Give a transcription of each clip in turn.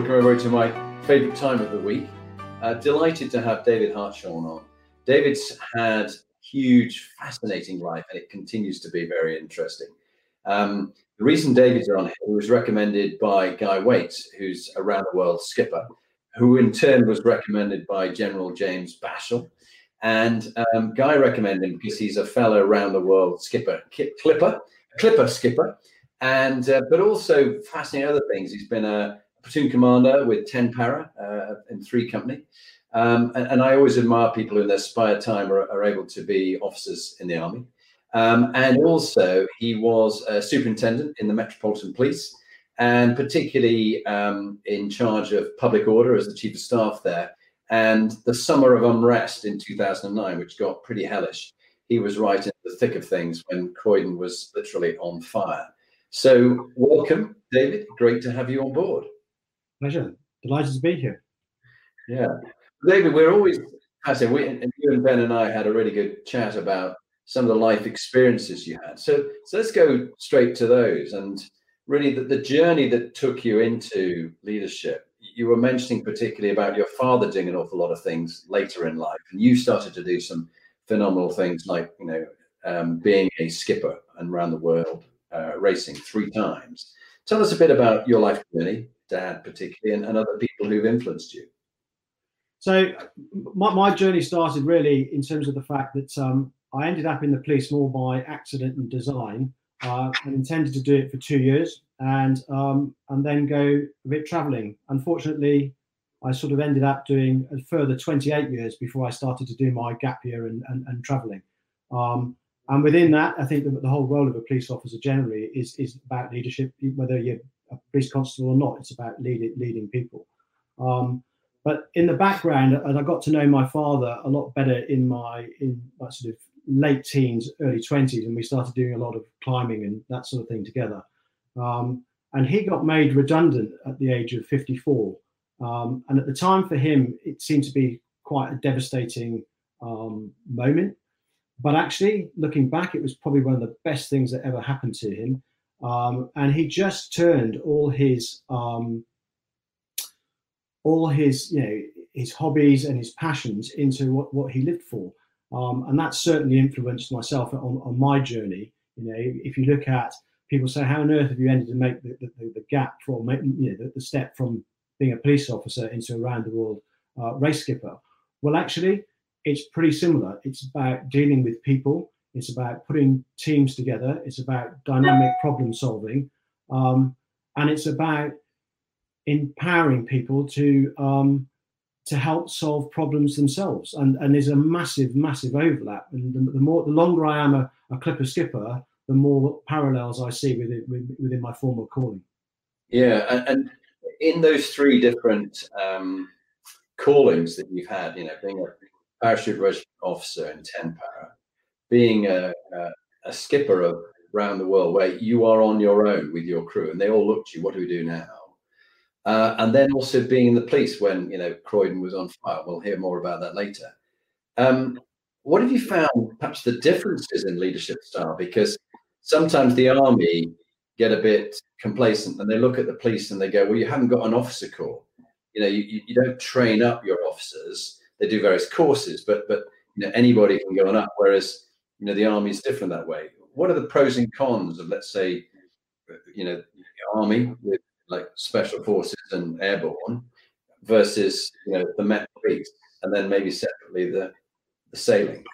Welcome everybody to my favourite time of the week. Uh, delighted to have David Hartshorn on. David's had huge, fascinating life, and it continues to be very interesting. Um, the reason David's on here was recommended by Guy Waite, who's a round the world skipper, who in turn was recommended by General James Bashall. And um, Guy recommended him because he's a fellow round the world skipper, clipper, clipper skipper, and uh, but also fascinating other things. He's been a platoon commander with 10 para uh, in three company. Um, and, and, I always admire people who in their spare time are, are able to be officers in the army. Um, and also, he was a superintendent in the Metropolitan Police and particularly um, in charge of public order as the chief of staff there. And the summer of unrest in 2009, which got pretty hellish, he was right in the thick of things when Croydon was literally on fire. So, welcome, David. Great to have you on board. Pleasure. Delighted to be here. Yeah. David, we're always, I say, we, and you and Ben and I had a really good chat about some of the life experiences you had. So, so let's go straight to those. And really, the, the journey that took you into leadership, you were mentioning particularly about your father doing an awful lot of things later in life. And you started to do some phenomenal things like, you know, um, being a skipper and around the world uh, racing three times. Tell us a bit about your life journey dad particularly and, and other people who've influenced you? So my, my journey started really in terms of the fact that um, I ended up in the police more by accident and design uh, and intended to do it for two years and um, and then go a bit traveling. Unfortunately, I sort of ended up doing a further 28 years before I started to do my gap year and, and, and traveling. Um, and within that, I think the, the, whole role of a police officer generally is, is about leadership, whether you're a police constable or not. It's about leading leading people. Um, but in the background, and I got to know my father a lot better in my in my sort of late teens, early twenties, and we started doing a lot of climbing and that sort of thing together. Um, and he got made redundant at the age of 54. Um, and at the time, for him, it seemed to be quite a devastating um, moment. But actually, looking back, it was probably one of the best things that ever happened to him um, and he just turned all his um, all his you know his hobbies and his passions into what, what he lived for. Um, and that certainly influenced myself on, on my journey. You know if you look at people say how on earth have you ended to make the, the, the gap from you know the, the, step from being a police officer into a round the world uh, race skipper? Well actually it's pretty similar. It's about dealing with people it's about putting teams together. It's about dynamic problem solving. Um, and it's about empowering people to um, to help solve problems themselves. And, and there's a massive, massive overlap. And the, the more, the longer I am a, a clipper skipper, the more parallels I see within, within my former calling. Yeah, and, in those three different um, callings that you've had, you know, being a parachute regiment officer in 10 para, being a, a, a skipper of around the world where you are on your own with your crew and they all look to you, what do we do now? Uh, and then also being in the police when you know Croydon was on fire. We'll hear more about that later. Um, what have you found, perhaps the differences in leadership style? Because sometimes the army get a bit complacent and they look at the police and they go, "Well, you haven't got an officer corps. You know, you, you don't train up your officers. They do various courses, but but you know anybody can go on up. Whereas you know the army is different that way. What are the pros and cons of let's say you know the army with like special forces and airborne versus you know the Met Police and then maybe separately the the sailing?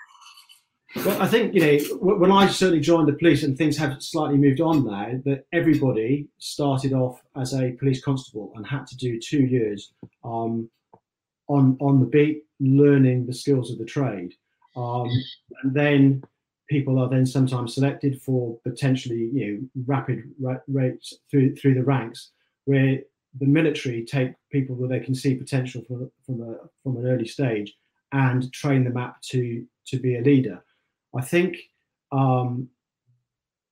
Well, I think you know when I certainly joined the police, and things have slightly moved on now. That everybody started off as a police constable and had to do two years um, on on the beat, learning the skills of the trade, um, and then people are then sometimes selected for potentially you know rapid rates through through the ranks, where the military take people where they can see potential from from a from an early stage and train them up to to be a leader. I think um,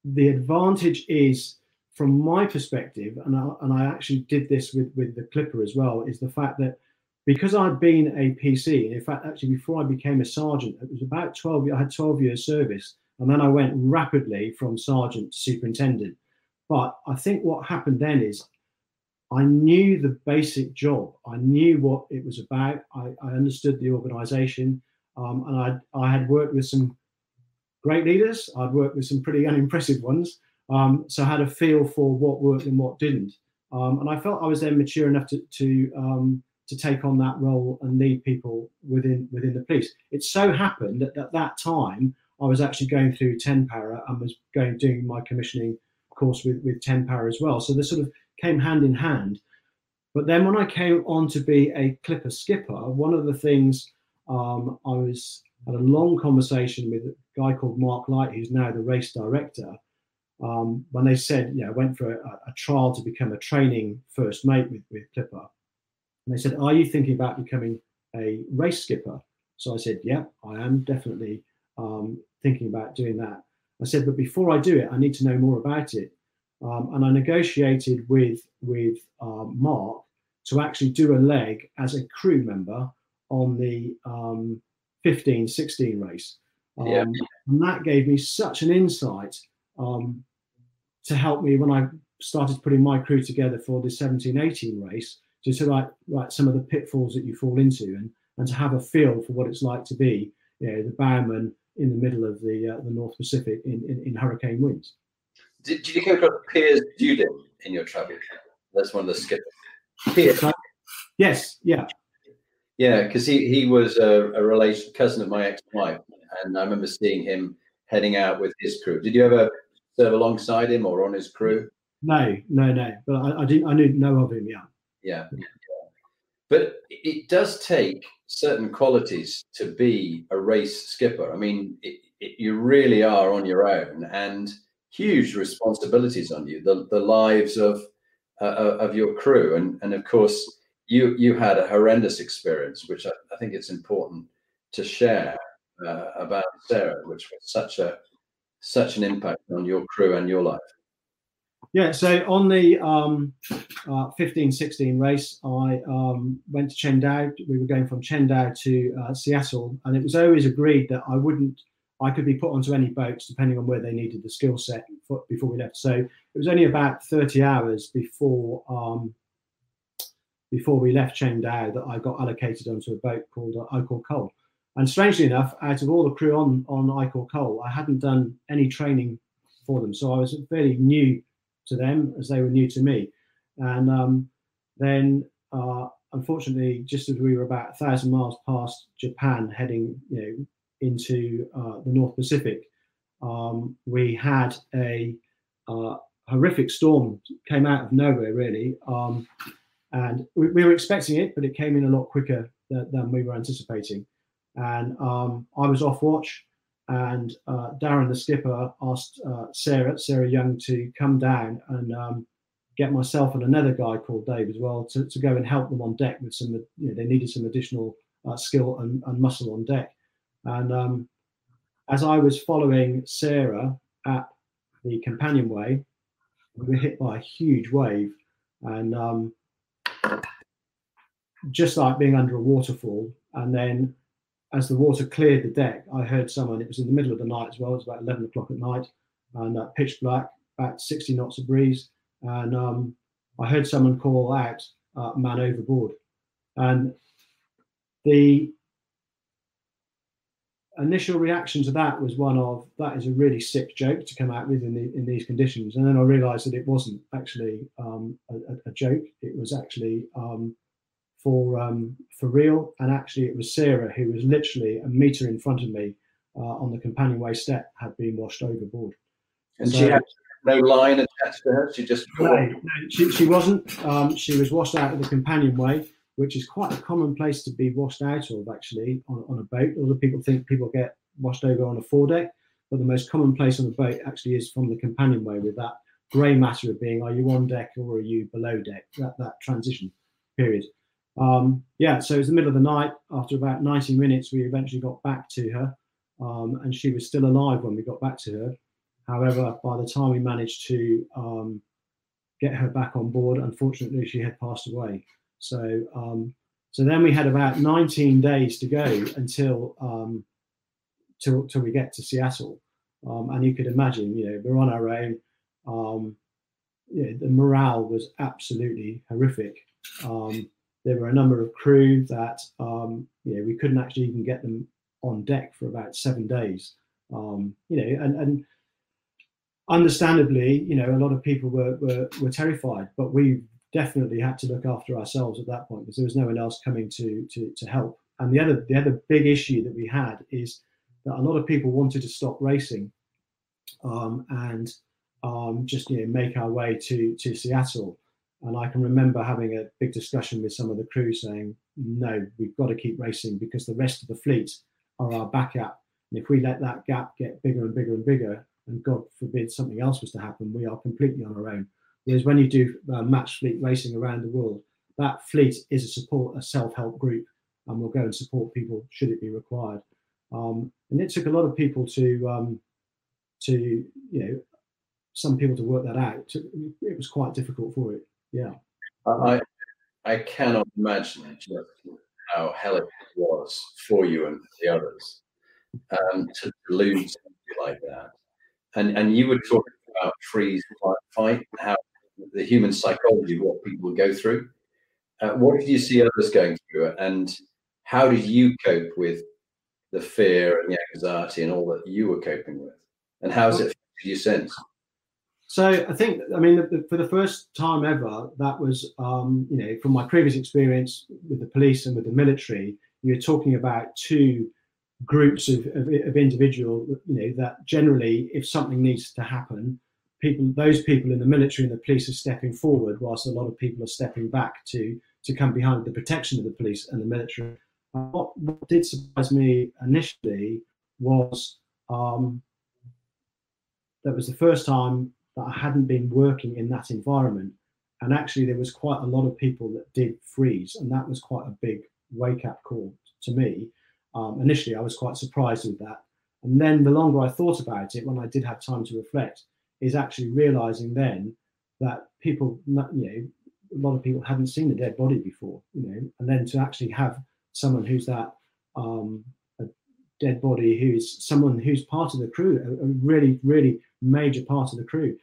the advantage is from my perspective, and I, and I actually did this with with the Clipper as well, is the fact that because I'd been a PC, in fact, actually before I became a sergeant, it was about 12, I had 12 years service, and then I went rapidly from sergeant to superintendent. But I think what happened then is I knew the basic job. I knew what it was about. I, I understood the organisation, um, and I, I had worked with some great leaders. I'd worked with some pretty unimpressive ones. Um, so I had a feel for what worked and what didn't. Um, and I felt I was then mature enough to, to um, to take on that role and lead people within within the police. It so happened that at that time I was actually going through 10 para and was going doing my commissioning course with, with 10 para as well. So they sort of came hand in hand. But then when I came on to be a clipper skipper, one of the things um, I was had a long conversation with a guy called Mark Light, who's now the race director. Um, when they said, you know, went for a, a, trial to become a training first mate with, with Clipper, and they said, Are you thinking about becoming a race skipper? So I said, Yeah, I am definitely um, thinking about doing that. I said, But before I do it, I need to know more about it. Um, and I negotiated with, with um, Mark to actually do a leg as a crew member on the um, 15 16 race. Yeah. Um, and that gave me such an insight um, to help me when I started putting my crew together for the 17 18 race to, to like, like some of the pitfalls that you fall into and, and to have a feel for what it's like to be you know, the bowman in the middle of the uh, the North Pacific in, in, in hurricane winds. Did, did, you come across Piers Dudin in your travel? That's one of the skippers. Piers. Yes, yeah. Yeah, because he, he was a, a relation cousin of my ex-wife, and I remember seeing him heading out with his crew. Did you ever serve alongside him or on his crew? No, no, no. But I, I did I knew know of him. Yeah. Yeah. But it does take certain qualities to be a race skipper. I mean, it, it, you really are on your own and huge responsibilities on you, the, the lives of uh, uh, of your crew. And, and of course, you, you had a horrendous experience, which I, I think it's important to share uh, about Sarah, which was such a such an impact on your crew and your life. Yeah, so on the um, uh, 15 16 race, I um, went to Qingdao. We were going from Qingdao to uh, Seattle, and it was always agreed that I wouldn't, I could be put onto any boats depending on where they needed the skill set for, before we left. So it was only about 30 hours before um, before we left Qingdao that I got allocated onto a boat called uh, IchorCoal. And strangely enough, out of all the crew on on IchorCoal, I hadn't done any training for them, so I was fairly new to them as they were new to me. And um, then, uh, unfortunately, just as we were about a thousand miles past Japan, heading you know into uh, the North Pacific, um, we had a uh, horrific storm came out of nowhere, really. Um, and we, we, were expecting it, but it came in a lot quicker than, than we were anticipating. And um, I was off watch and uh, Darren, the skipper, asked uh, Sarah, Sarah Young, to come down and um, get myself and another guy called Dave as well to, to go and help them on deck with some, you know, they needed some additional uh, skill and, and, muscle on deck. And um, as I was following Sarah at the companionway, we were hit by a huge wave, and um, just like being under a waterfall. And then as the water cleared the deck, I heard someone, it was in the middle of the night as well, it was about 11 o'clock at night, and uh, pitch black, about 60 knots of breeze. And um, I heard someone call out, uh, man overboard. And the initial reaction to that was one of, that is a really sick joke to come out with in, the, in these conditions. And then I realized that it wasn't actually um, a, a, joke, it was actually um, for um, for real. And actually, it was Sarah who was literally a meter in front of me uh, on the companionway step had been washed overboard. And so, she had no line attached to her. She just no, no she, she wasn't. Um, she was washed out of the companionway, which is quite a common place to be washed out of actually on, on a boat. of people think people get washed over on a foredeck, but the most common place on the boat actually is from the companionway with that grey matter of being, are you on deck or are you below deck? That, that transition period. Um, yeah, so it was the middle of the night. After about 90 minutes, we eventually got back to her, um, and she was still alive when we got back to her. However, by the time we managed to um, get her back on board, unfortunately, she had passed away. So, um, so then we had about 19 days to go until um, till, till we get to Seattle. Um, and you could imagine, you know, we're on our own. You the morale was absolutely horrific. Um, there were a number of crew that um, you know we couldn't actually even get them on deck for about seven days. Um, you know, and, and understandably, you know, a lot of people were, were were terrified, but we definitely had to look after ourselves at that point because there was no one else coming to to to help. And the other the other big issue that we had is that a lot of people wanted to stop racing um, and um, just you know make our way to to Seattle. And I can remember having a big discussion with some of the crew saying, no, we've got to keep racing because the rest of the fleet are our backup. And if we let that gap get bigger and bigger and bigger, and God forbid something else was to happen, we are completely on our own. Whereas when you do uh, match fleet racing around the world, that fleet is a support, a self-help group, and will go and support people should it be required. Um, and it took a lot of people to, um, to you know, some people to work that out. It was quite difficult for it. Yeah. I I cannot imagine just how hell it was for you and the others um, to lose something like that. And and you were talking about freeze, fight, how the human psychology, what people go through. Uh, what did you see others going through, and how did you cope with the fear and the anxiety and all that you were coping with? And how has it affected you since? So I think, I mean, the, for the first time ever, that was, um, you know, from my previous experience with the police and with the military, you're talking about two groups of, of, of individual, you know, that generally, if something needs to happen, people, those people in the military and the police are stepping forward, whilst a lot of people are stepping back to to come behind the protection of the police and the military. what, what did surprise me initially was um, that was the first time that I hadn't been working in that environment. And actually, there was quite a lot of people that did freeze, and that was quite a big wake up call to me. Um, initially, I was quite surprised with that. And then the longer I thought about it, when I did have time to reflect, is actually realizing then that people, you know, a lot of people hadn't seen a dead body before, you know, and then to actually have someone who's that um, dead body, who's someone who's part of the crew, a, a really, really major part of the crew.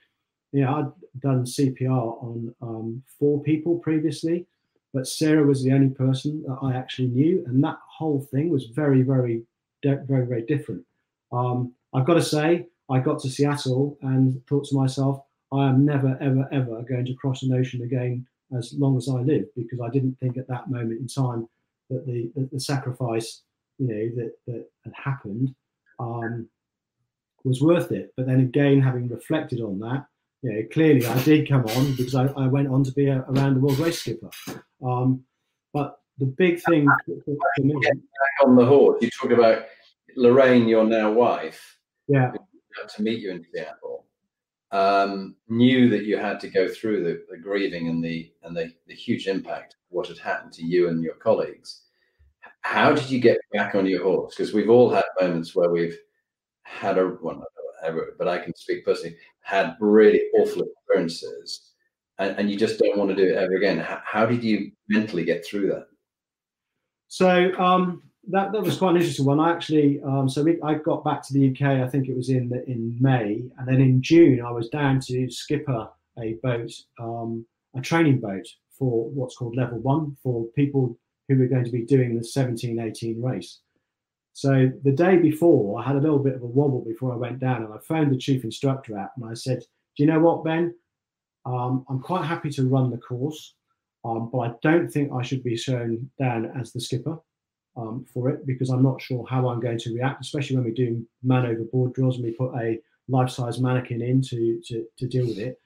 Yeah, I'd done CPR on um, four people previously, but Sarah was the only person that I actually knew, and that whole thing was very, very, very, very different. Um, I've got to say, I got to Seattle and thought to myself, I am never, ever, ever going to cross an ocean again as long as I live, because I didn't think at that moment in time that the the, the sacrifice, you know, that that had happened um, was worth it. But then again, having reflected on that, you know, clearly I did come on because I, I went on to be a, around the world race skipper. Um, but the big thing for, for me, on the horse, you talk about Lorraine, your now wife. Yeah. To meet you in Seattle, um, knew that you had to go through the, the grieving and the and the, the huge impact of what had happened to you and your colleagues. How did you get back on your horse? Because we've all had moments where we've had a well, but I can speak personally, had really awful experiences, and, and you just don't want to do it ever again. How, how did you mentally get through that? So um, that that was quite an interesting one. I actually, um, so we, I got back to the UK. I think it was in the, in May, and then in June I was down to skipper a boat, um, a training boat for what's called level one for people who were going to be doing the 1718 race. So the day before, I had a little bit of a wobble before I went down, and I phoned the chief instructor out and I said, "Do you know what, Ben? Um, I'm quite happy to run the course, um, but I don't think I should be shown down as the skipper um, for it because I'm not sure how I'm going to react, especially when we do man overboard drills and we put a life-size mannequin in to, to, to deal with it."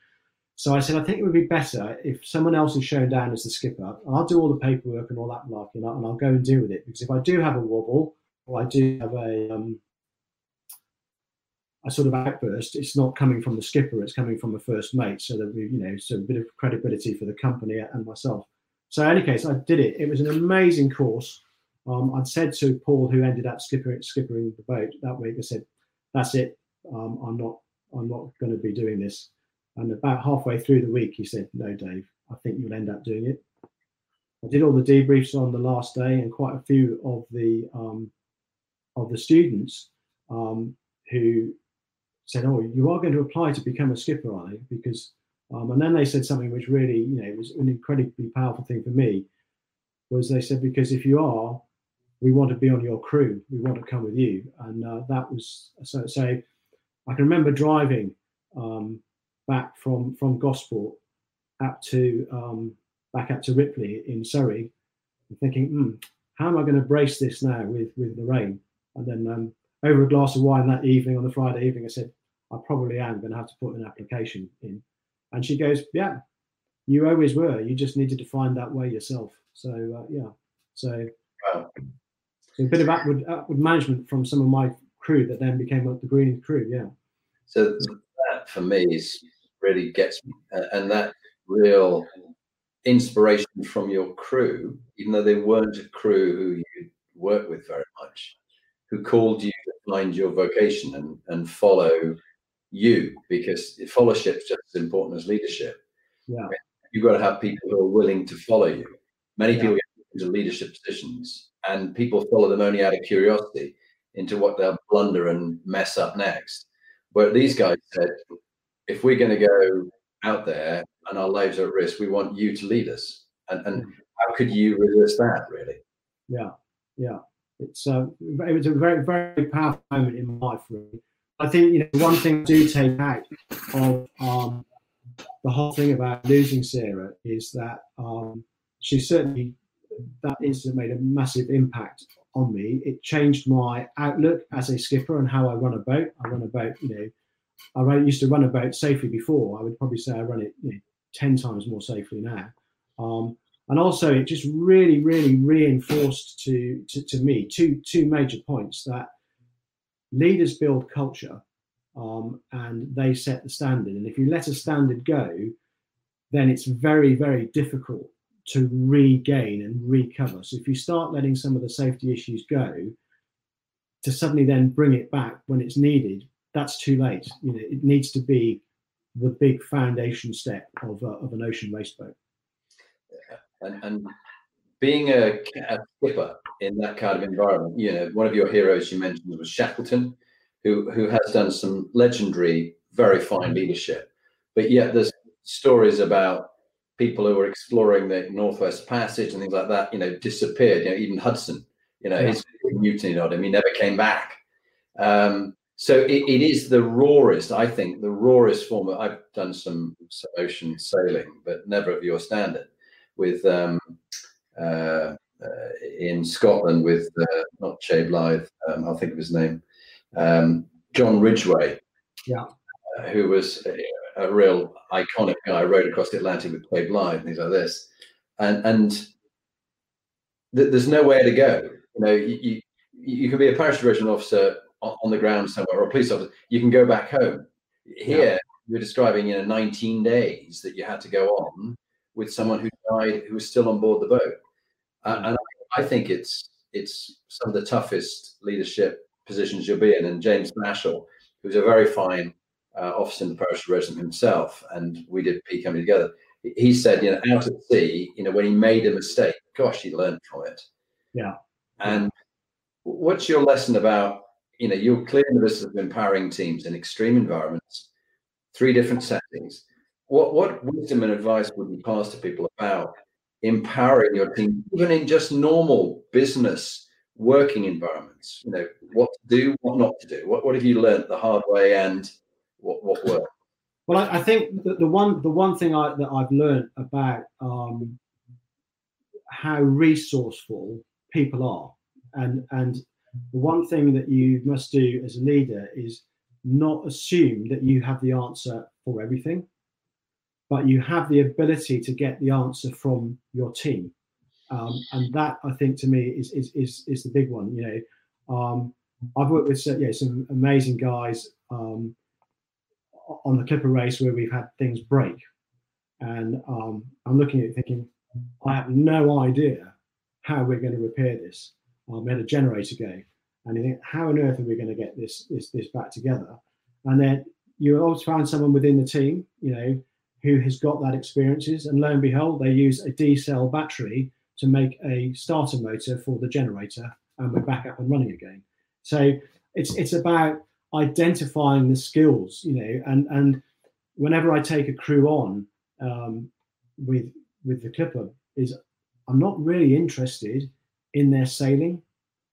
So I said, I think it would be better if someone else is shown down as the skipper. I'll do all the paperwork and all that like, and I'll go and deal with it because if I do have a wobble, or I do have a um, a sort of outburst, it's not coming from the skipper, it's coming from the first mate. So that we, you know, so a bit of credibility for the company and myself. So in any case, I did it. It was an amazing course. Um, I'd said to Paul, who ended up skippering, skippering the boat that week, I said, "That's it. Um, I'm not. I'm not going to be doing this." And about halfway through the week, he said, "No, Dave. I think you'll end up doing it." I did all the debriefs on the last day, and quite a few of the um, of the students um, who said, "Oh, you are going to apply to become a skipper, are they?" Because um, and then they said something which really, you know, was an incredibly powerful thing for me. Was they said because if you are, we want to be on your crew. We want to come with you, and uh, that was so. So I can remember driving um, back from from Gosport up to um, back up to Ripley in Surrey, and thinking, mm, how am I going to brace this now with with Lorraine? And then um, over a glass of wine that evening on the Friday evening, I said, I probably am going to have to put an application in. And she goes, Yeah, you always were. You just needed to find that way yourself. So, uh, yeah. So, wow. so, a bit of upward, upward management from some of my crew that then became the greening crew. Yeah. So, that for me is really gets me. And that real inspiration from your crew, even though they weren't a crew who you worked with very much, who called you to find your vocation and, and follow you because fellowship is just as important as leadership. Yeah. You've got to have people who are willing to follow you. Many yeah. people get into leadership positions and people follow them only out of curiosity into what they'll blunder and mess up next. But these guys said, if we're going to go out there and our lives are at risk, we want you to lead us. And, and mm. how could you resist that, really? Yeah, yeah. It's uh, it was a very very powerful moment in my life, really. I think you know one thing I do take out of um, the whole thing about losing Sarah is that um, she certainly that incident made a massive impact on me. It changed my outlook as a skipper and how I run a boat. I run a boat, you know, I used to run a boat safely before. I would probably say I run it you know, ten times more safely now. Um, and also, it just really, really reinforced to, to, to me two two major points that leaders build culture um, and they set the standard. And if you let a standard go, then it's very, very difficult to regain and recover. So if you start letting some of the safety issues go, to suddenly then bring it back when it's needed, that's too late. You know, it needs to be the big foundation step of, uh, of an ocean race boat. And, and being a, a skipper in that kind of environment, you know, one of your heroes you mentioned was Shackleton, who who has done some legendary, very fine leadership. But yet there's stories about people who were exploring the Northwest Passage and things like that, you know, disappeared. You know, even Hudson, you know, yeah. his mutiny on him, he never came back. Um, so it, it is the rawest, I think, the rawest form of. I've done some, some ocean sailing, but never of your standard. With um, uh, uh, in Scotland with uh, not Chay Blyth, um, I'll think of his name, um, John Ridgway, yeah, uh, who was a, a, real iconic guy. Rowed across the Atlantic with Chay Blyth, things like this, and and th- there's nowhere to go. You know, you, you, you can be a parachute regiment officer on, on, the ground somewhere, or a police officer. You can go back home. Here, yeah. you're describing you know 19 days that you had to go on with someone who died who was still on board the boat. Uh, and I, I think it's it's some of the toughest leadership positions you'll be in. And James Bashall, who's a very fine uh, officer in the parachute regiment himself, and we did P coming together. He said, you know, out at sea, you know, when he made a mistake, gosh, he learned from it. Yeah. And what's your lesson about, you know, you're clear in the business of empowering teams in extreme environments, three different settings. What what wisdom and advice would you pass to people about empowering your team, even in just normal business working environments. You know, what to do, what not to do. What, what have you learned the hard way and what, what worked? Well, I, I think the, one the one thing I, that I've learned about um, how resourceful people are, and and the one thing that you must do as a leader is not assume that you have the answer for everything but you have the ability to get the answer from your team. Um, and that I think to me is, is, is, is the big one. You know, um, I've worked with yeah, some amazing guys um, on the Clipper race where we've had things break, and um, I'm looking at it thinking, I have no idea how we're going to repair this. Um, we generator go, and you think, how on earth are we going to get this this this back together? And then you always find someone within the team, you know, who has got that experiences, and lo and behold, they use a D cell battery to make a starter motor for the generator, and we're back up and running again. So it's it's about identifying the skills, you know, and and whenever I take a crew on um, with with the Clipper, is I'm not really interested in their sailing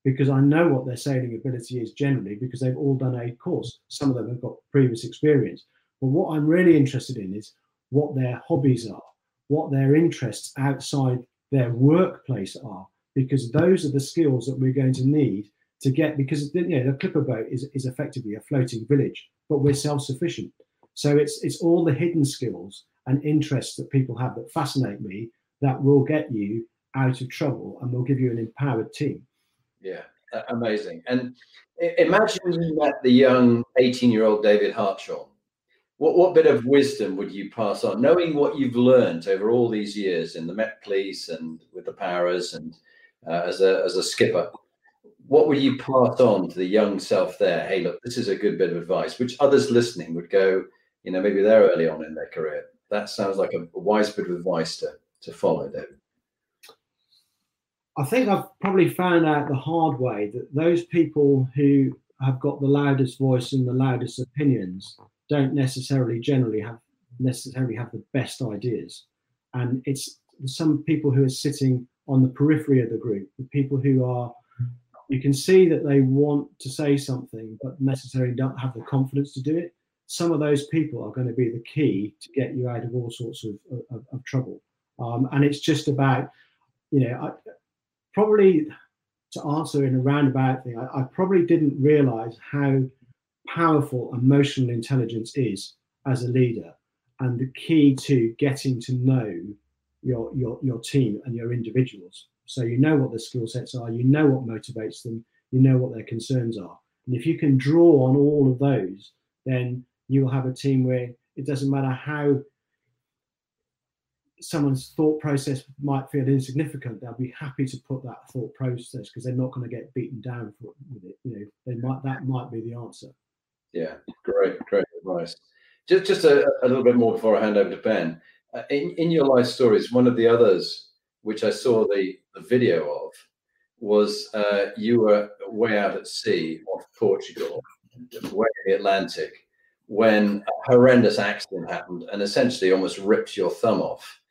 because I know what their sailing ability is generally because they've all done a course. Some of them have got previous experience. But what I'm really interested in is what their hobbies are, what their interests outside their workplace are, because those are the skills that we're going to need to get. Because you know, the clipper boat is, is effectively a floating village, but we're self-sufficient. So it's it's all the hidden skills and interests that people have that fascinate me that will get you out of trouble and will give you an empowered team. Yeah, amazing. And imagine you met the young 18 year old David Hartshorn. What, what bit of wisdom would you pass on, knowing what you've learned over all these years in the Met Police and with the Paras and uh, as, a, as a skipper? What would you pass on to the young self there? Hey, look, this is a good bit of advice, which others listening would go, you know, maybe they're early on in their career. That sounds like a, a wise bit of advice to, to follow, David. I think I've probably found out the hard way that those people who have got the loudest voice and the loudest opinions don't necessarily generally have necessarily have the best ideas. And it's some people who are sitting on the periphery of the group, the people who are you can see that they want to say something but necessarily don't have the confidence to do it. Some of those people are going to be the key to get you out of all sorts of, of, of trouble. Um, and it's just about, you know, I, probably to answer in a roundabout thing, I, I probably didn't realize how powerful emotional intelligence is as a leader and the key to getting to know your your your team and your individuals. So you know what their skill sets are you know what motivates them you know what their concerns are. And if you can draw on all of those then you will have a team where it doesn't matter how someone's thought process might feel insignificant, they'll be happy to put that thought process because they're not going to get beaten down for, with it. You know, they might that might be the answer. Yeah, great, great advice. Just just a, a little bit more before I hand over to Ben. Uh, in in your life stories, one of the others which I saw the, the video of was uh, you were way out at sea off Portugal, way in the Atlantic, when a horrendous accident happened and essentially almost ripped your thumb off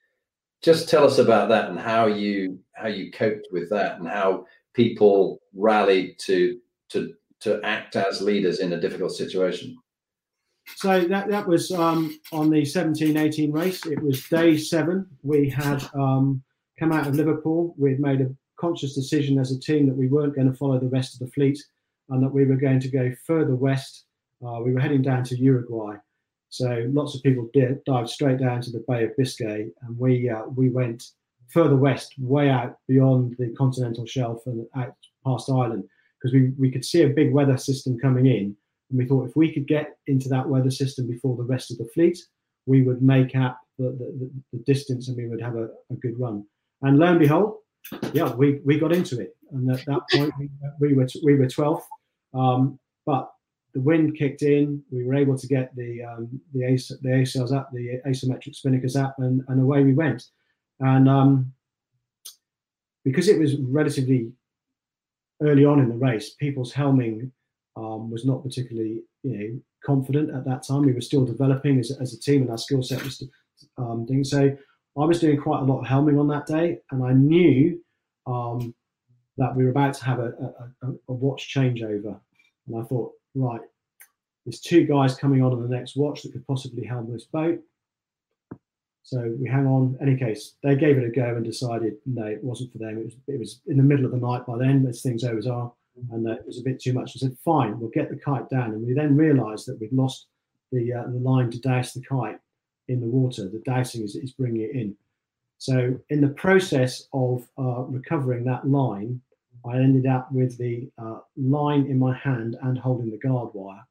just tell us about that and how you how you coped with that and how people rallied to to to act as leaders in a difficult situation. So that that was um, on the 17-18 race. It was day seven. We had um, come out of liverpool. We had made a conscious decision as a team that we weren't going to follow the rest of the fleet and that we were going to go further west. Uh, we were heading down to uruguay so lots of people did, dived straight down to the Bay of Biscay, and we uh, we went further west, way out beyond the continental shelf and out past Ireland, because we, we could see a big weather system coming in, and we thought if we could get into that weather system before the rest of the fleet, we would make up the, the, the distance and we would have a, a, good run. And lo and behold, yeah, we, we got into it, and at that point we, we were we were 12th. Um, but the wind kicked in. We were able to get the um, the ace the ACLs up, the asymmetric spinnakers up, and, and away we went. And um, because it was relatively early on in the race, people's helming um, was not particularly you know confident at that time. We were still developing as, as a team, and our skill set was um, so. I was doing quite a lot of helming on that day, and I knew um, that we were about to have a, a, a watch changeover. And I thought, right, there's two guys coming on in the next watch that could possibly helm this boat. So we hang on. Any case, they gave it a go and decided no, it wasn't for them. It was it was in the middle of the night by then, as things always are, and it was a bit too much. I said, fine, we'll get the kite down. And we then realised that we'd lost the uh, the line to douse the kite in the water. The dousing is, is bringing it in. So in the process of uh, recovering that line, I ended up with the uh, line in my hand and holding the guard wire.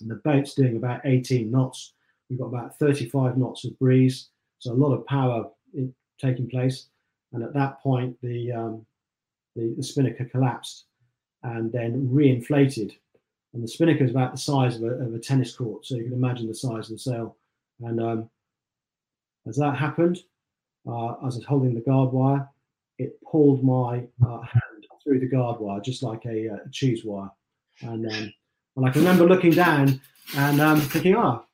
and the boat's doing about 18 knots. We've got about 35 knots of breeze, so a lot of power taking place. And at that point, the um, the, the spinnaker collapsed and then reinflated. And the spinnaker is about the size of a, of a, tennis court, so you can imagine the size of the sail. And um, as that happened, uh, as I was holding the guard wire, it pulled my uh, hand through the guard wire, just like a, uh, a cheese wire. And, um, and I can remember looking down and um, thinking, ah,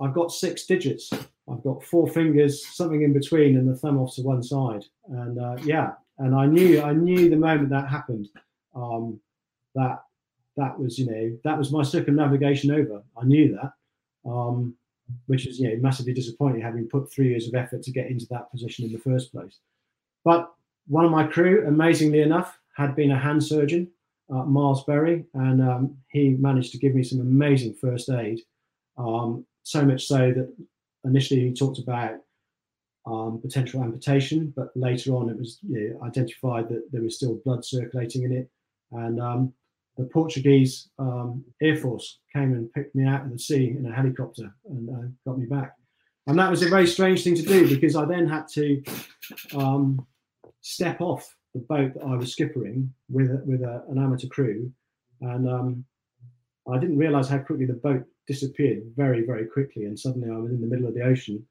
I've got six digits. I've got four fingers, something in between, and the thumb off to one side. And uh, yeah, and I knew, I knew the moment that happened, um, that that was, you know, that was my circumnavigation over. I knew that, um, which is, you know, massively disappointing, having put three years of effort to get into that position in the first place. But one of my crew, amazingly enough, had been a hand surgeon, uh, Miles Berry, and um, he managed to give me some amazing first aid. Um, so much so that initially he talked about um, potential amputation, but later on it was you know, identified that there was still blood circulating in it. And um, the Portuguese um, Air Force came and picked me out of the sea in a helicopter and uh, got me back. And that was a very strange thing to do because I then had to um, step off the boat that I was skippering with with a, an amateur crew, and um, I didn't realise how quickly the boat disappeared very very quickly, and suddenly I was in the middle of the ocean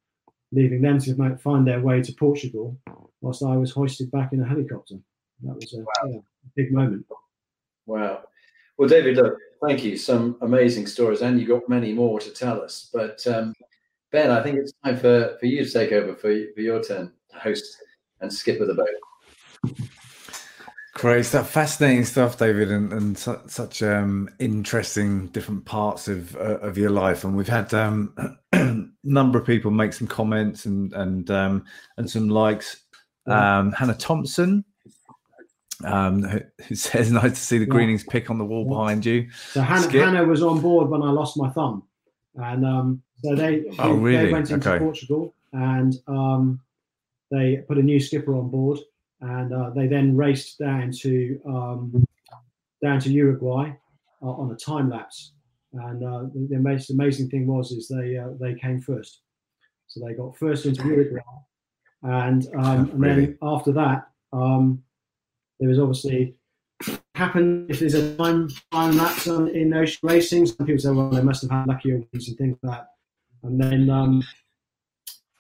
leaving them to find their way to Portugal, whilst I was hoisted back in a helicopter. That was a, wow. yeah, a big moment. Wow. Well, David, look, thank you. Some amazing stories, and you've got many more to tell us. But um, Ben, I think it's time for, for you to take over for, for your turn, host and skipper the boat. Great stuff, fascinating stuff, David, and, and su- such um, interesting different parts of uh, of your life. And we've had um, a number of people make some comments and and um, and some likes. Um, Hannah Thompson, um, who, who, says, "Nice to see the yeah. Greenings pick on the wall yeah. behind you." So Hannah, Hannah, was on board when I lost my thumb, and um, so they, oh, they, really? they went into okay. Portugal and they put a new skipper on board and uh, they then raced down to um, down to Uruguay uh, on a time lapse. And uh, the, the, most amazing thing was is they uh, they came first, so they got first into Uruguay, and, um, and then after that um, there was obviously happen if there's a time time lapse on, in ocean racing. Some people say, well, they must have had luckier ones and things like that. And then um,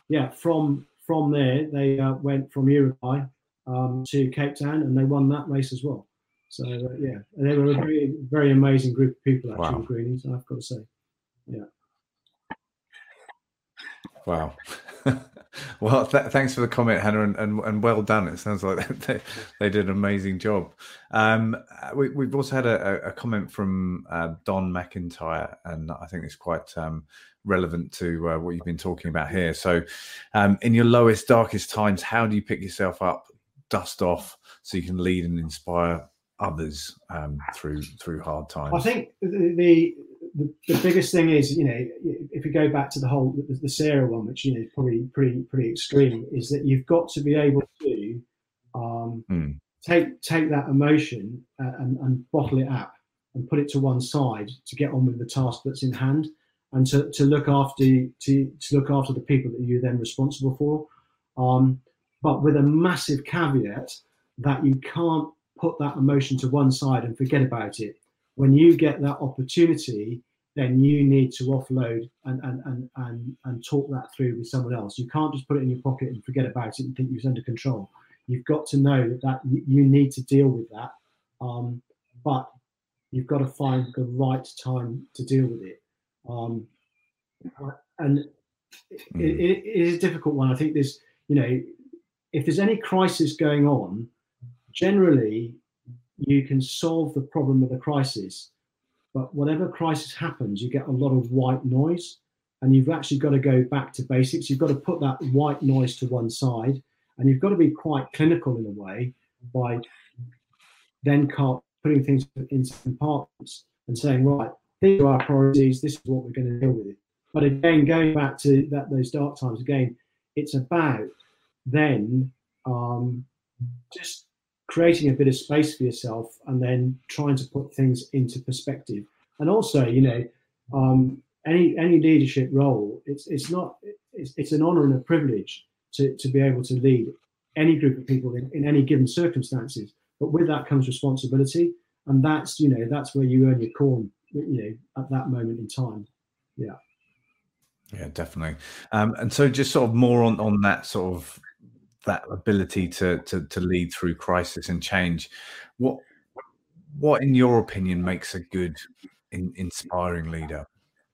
yeah, from from there they uh, went from Uruguay um, to Cape Town, and they won that race as well. So uh, yeah, they were a very very amazing group of people actually, wow. Greenies. I've got to say, yeah. Wow. well, th- thanks for the comment, Hannah, and, and, and, well done. It sounds like they, they did an amazing job. Um, we, have also had a, a comment from uh, Don McIntyre, and I think it's quite um, relevant to uh, what you've been talking about here. So, um, in your lowest, darkest times, how do you pick yourself up dust off so you can lead and inspire others um, through through hard times? I think the, the, the biggest thing is you know if you go back to the whole the, the Sarah one, which you know is probably pretty pretty extreme, is that you've got to be able to um, mm. take take that emotion uh, and, and bottle it up and put it to one side to get on with the task that's in hand and to, to look after to, to look after the people that you're then responsible for. Um, but with a massive caveat that you can't put that emotion to one side and forget about it. When you get that opportunity, then you need to offload and, and, and, and, and talk that through with someone else. You can't just put it in your pocket and forget about it and think you're under control. You've got to know that, that you need to deal with that. Um, but you've got to find the right time to deal with it. Um, and it, mm. it, it is a difficult one. I think there's, you know, if there's any crisis going on, generally you can solve the problem of the crisis. But whatever crisis happens, you get a lot of white noise, and you've actually got to go back to basics. You've got to put that white noise to one side, and you've got to be quite clinical in a way by then putting things into compartments and saying, right, these are our priorities. This is what we're going to deal with it. But again, going back to that those dark times again, it's about then um, just creating a bit of space for yourself and then trying to put things into perspective. And also, you know, um, any any leadership role, it's it's not it's, it's an honor and a privilege to, to be able to lead any group of people in, in any given circumstances. But with that comes responsibility, and that's you know that's where you earn your corn, you know, at that moment in time. Yeah. Yeah, definitely. Um, and so, just sort of more on on that sort of that ability to to to lead through crisis and change. What what, in your opinion, makes a good, in, inspiring leader?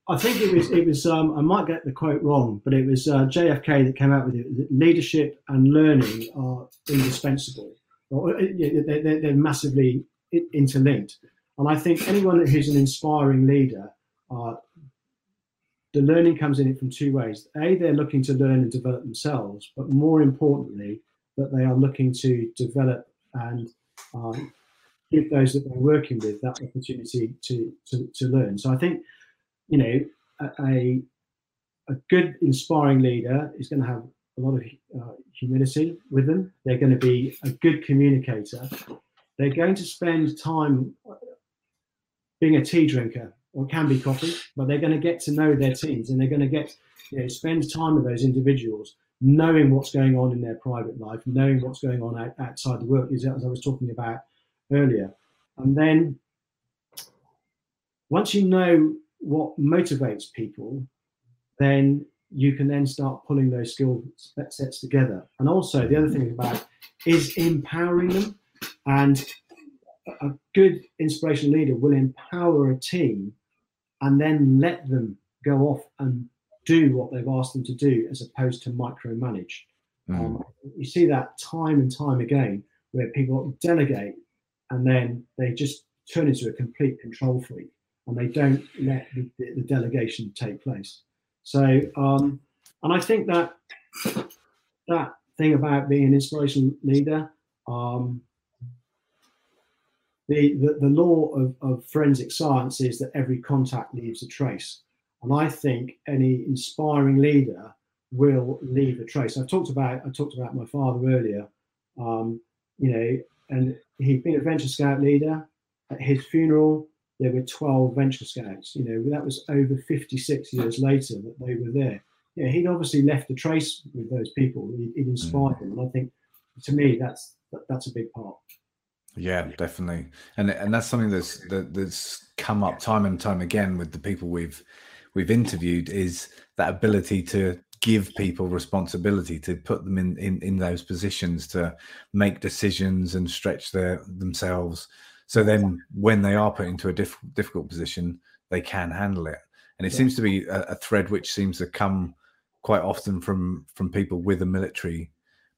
I think it was it was um, I might get the quote wrong, but it was uh, JFK that came out with it. Leadership and learning are indispensable, or, uh, they're, they're massively interlinked. And I think anyone who's an inspiring leader, uh, the learning comes in it from two ways. A, they're looking to learn and develop themselves, but more importantly, that they are looking to develop and um, give those that they're working with that opportunity to, to, to learn. So I think, you know, a, a good, inspiring leader is going to have a lot of uh, humility with them. They're going to be a good communicator. They're going to spend time being a tea drinker or can be coffee, but they're going to get to know their teams and they're going to get, you know, spend time with those individuals, knowing what's going on in their private life, knowing what's going on out, outside the work, as I was talking about earlier. And then once you know what motivates people, then you can then start pulling those skill sets together. And also, the other thing about is empowering them. And a good inspirational leader will empower a team and then let them go off and do what they've asked them to do as opposed to micromanage. Mm. Um, you see that time and time again where people delegate and then they just turn into a complete control freak and they don't let the, the, the delegation take place. So, um, and I think that that thing about being an inspirational leader, um, the, the, the law of, of forensic science is that every contact leaves a trace. And I think any inspiring leader will leave a trace. I talked about I talked about my father earlier. Um, you know, and he'd been a venture scout leader. At his funeral, there were 12 venture scouts. You know, that was over 56 years later that they were there. Yeah, he'd obviously left a trace with those people. It, it inspired mm. them, and I think, to me, that's that, that's a big part. Yeah, definitely, and and that's something that's that, that's come up time and time again with the people we've we've interviewed is that ability to give people responsibility to put them in, in in those positions to make decisions and stretch their themselves. So then when they are put into a diff, difficult position they can handle it. And it yeah. seems to be a, a, thread which seems to come quite often from from people with a military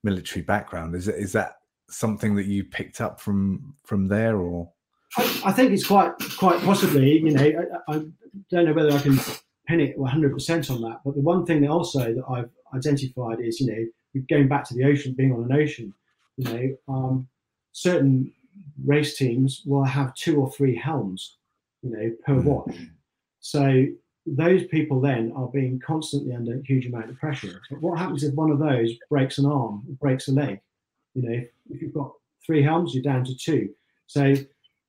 military background. Is is that something that you picked up from from there or I, I think it's quite quite possibly you know I, I don't know whether i can pin it 100% on that. But the one thing that also that I've identified is, you know, going back to the ocean, being on an ocean, you know, um, certain race teams will have two or three helms, you know, per mm. watch. So those people then are being constantly under a huge amount of pressure. But what happens if one of those breaks an arm, breaks a leg? You know, if you've got three helms, you're down to two. So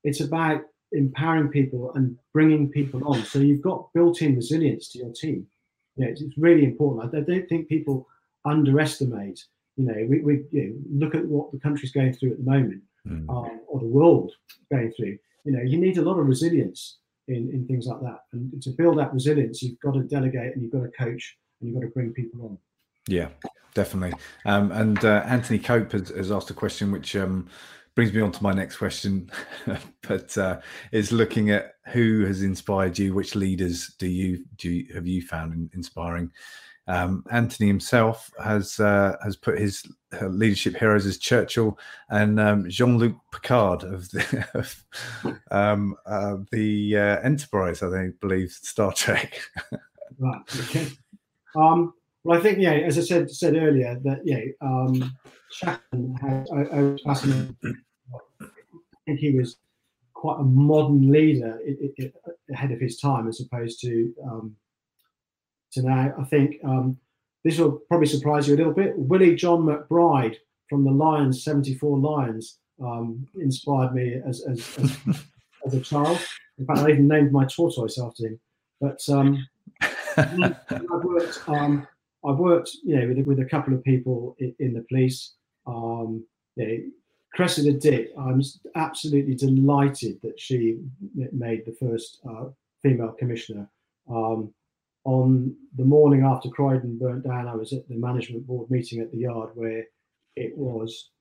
it's about empowering people and bringing people on. So you've got built-in resilience to your team. You know, it's, it's really important. I don't think people underestimate. You know, we, we you know, look at what the country's going through at the moment, mm. um, or the world going through. You know, you need a lot of resilience in, in things like that. And to build that resilience, you've got to delegate and you've got to coach and you've got to bring people on. Yeah, definitely. Um, and uh, Anthony Cope has, has, asked a question which um, brings me on to my next question, but uh, is looking at who has inspired you. Which leaders do you do you, have you found inspiring? Um, Anthony himself has uh, has put his uh, leadership heroes as Churchill and um, Jean Luc Picard of the of, um, uh, the uh, Enterprise, I think, believe Star Trek. right. Okay. Um, well, I think yeah, as I said said earlier, that yeah, um, Shackleton had I, I was fascinated think he was quite a modern leader it, it, ahead of his time, as opposed to um, to now. I think um, this will probably surprise you a little bit. Willie John McBride from the Lions, 74 Lions, um, inspired me as, as, as, as, a child. In fact, I even named my tortoise after him. But um, I've worked, um, I've worked, you know, with, with a couple of people in, in the police. Um, you know, Cressida Dick, I'm absolutely delighted that she made the first uh, female commissioner. Um, on the morning after Croydon burnt down, I was at the management board meeting at the yard where it was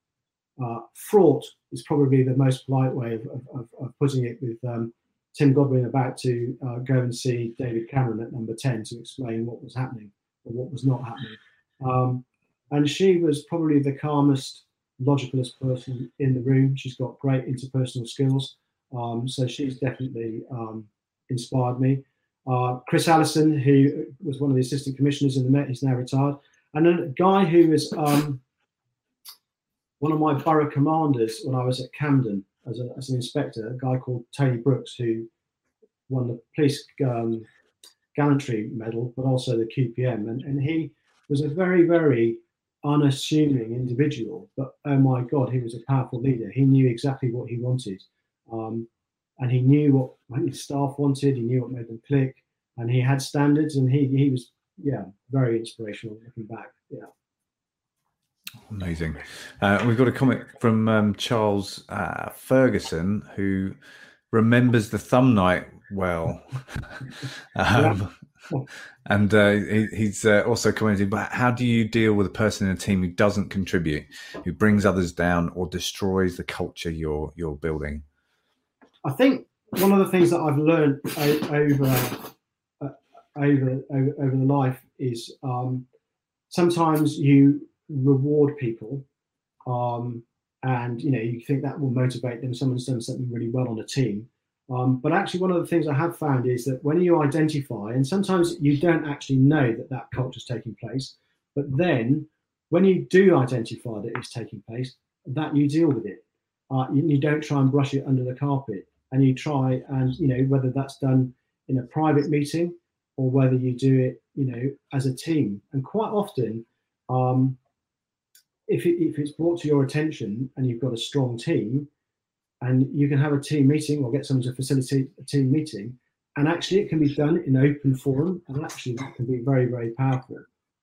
uh, fraught, is probably the most polite way of, of, of putting it, with um, Tim Godwin about to uh, go and see David Cameron at number 10 to explain what was happening or what was not happening. Um, and she was probably the calmest, logicalest person in the room. She's got great interpersonal skills. Um, so she's definitely um, inspired me. Uh, Chris Allison, who was one of the assistant commissioners in the Met, he's now retired. And then a guy who was um, one of my borough commanders when I was at Camden as, a, as an inspector, a guy called Tony Brooks, who won the police um, gallantry medal, but also the QPM. And, and he was a very, very unassuming individual, but oh my God, he was a powerful leader. He knew exactly what he wanted. Um, and he knew what his staff wanted. He knew what made them click, and he had standards. And he he was yeah very inspirational looking back. Yeah. Amazing. Uh, we've got a comment from um, Charles uh, Ferguson who remembers the thumb night well. um, and uh, he, he's uh, also commenting, but how do you deal with a person in a team who doesn't contribute, who brings others down or destroys the culture you're you're building? I think one of the things that I've learned over uh, over, over over the life is um, sometimes you reward people, um, and you know you think that will motivate them. Someone's done something really well on a team, um, but actually one of the things I have found is that when you identify, and sometimes you don't actually know that that culture is taking place, but then when you do identify that it's taking place, that you deal with it. Uh, you, you, don't try and brush it under the carpet and you try and you know whether that's done in a private meeting or whether you do it you know as a team and quite often um, if, it, if it's brought to your attention and you've got a strong team and you can have a team meeting or get someone to facilitate a team meeting and actually it can be done in open forum and actually that can be very very powerful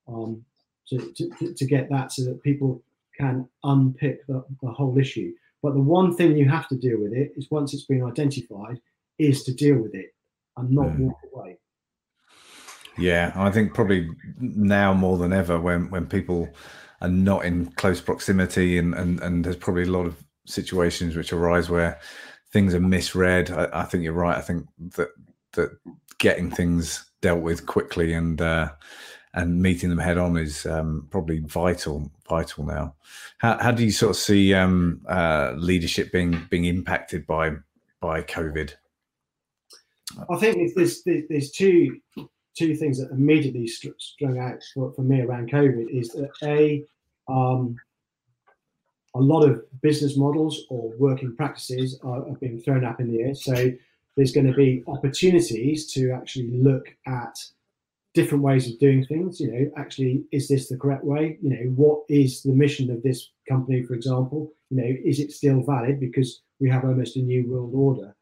um, to, to, to get that so that people can unpick the, the whole issue but the one thing you have to deal with it is once it's been identified, is to deal with it and not mm. walk away. Yeah, I think probably now more than ever, when when people are not in close proximity, and and and there's probably a lot of situations which arise where things are misread. I, I think you're right. I think that that getting things dealt with quickly and uh, and meeting them head on is um, probably vital vital now. How, how do you sort of see um, uh, leadership being being impacted by by COVID? I think there's there's two two things that immediately strung out for, for me around COVID is that a um, a lot of business models or working practices are, are being thrown up in the air. So there's going to be opportunities to actually look at different ways of doing things. You know, actually, is this the correct way? You know, what is the mission of this company, for example? You know, is it still valid because we have almost a new world order?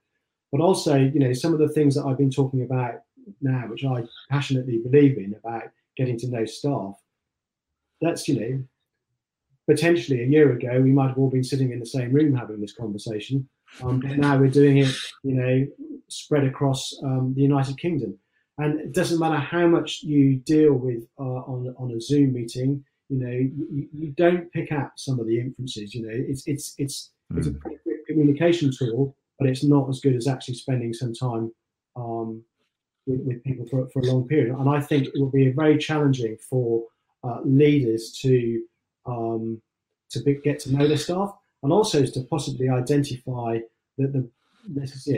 But also, you know, some of the things that I've been talking about now, which I passionately believe in about getting to know staff, that's, you know, potentially a year ago, we might have all been sitting in the same room having this conversation. Um, but now we're doing it, you know, spread across um, the United Kingdom. And it doesn't matter how much you deal with uh, on on a Zoom meeting, you know, you, you, don't pick out some of the inferences. You know, it's it's it's mm. it's a hmm. communication tool, but it's not as good as actually spending some time um, with, with, people for, for a long period. And I think it will be very challenging for uh, leaders to um, to be, get to know the staff, and also to possibly identify that the,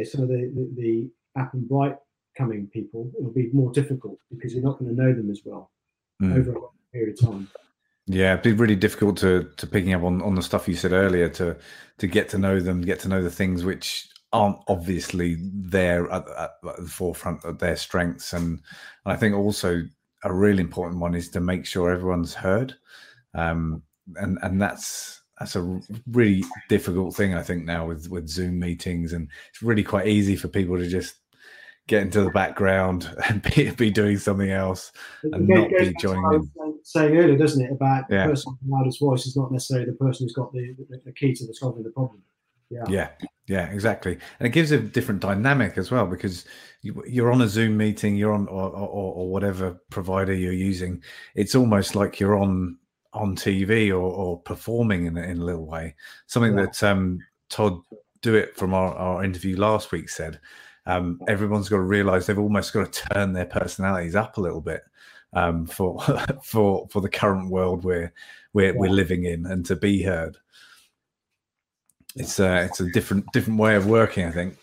some of the, the, the app and bright coming people, it'll be more difficult because you're not going to know them as well mm. over a long period of time. Yeah, it'd be really difficult to to picking up on, on the stuff you said earlier to to get to know them, get to know the things which aren't obviously there at, at, at the forefront of their strengths, and, and I think also a really important one is to make sure everyone's heard, um, and and that's that's a really difficult thing I think now with with Zoom meetings, and it's really quite easy for people to just get into the background and be, be doing something else and not be joining in. Saying earlier, doesn't it, about yeah. the person with the loudest voice is not necessarily the person who's got the, the, the key to the solving the problem. Yeah. yeah, yeah, exactly, and it gives a different dynamic as well because you, are on a Zoom meeting, you're on or, or, or, whatever provider you're using. It's almost like you're on on TV or, or performing in, in a little way. Something yeah. that um, Todd Dewitt from our, our interview last week said. Um, everyone's got to realize they've almost got to turn their personalities up a little bit um, for for for the current world we're we're, yeah. we're living in and to be heard it's a uh, it's a different different way of working, I think.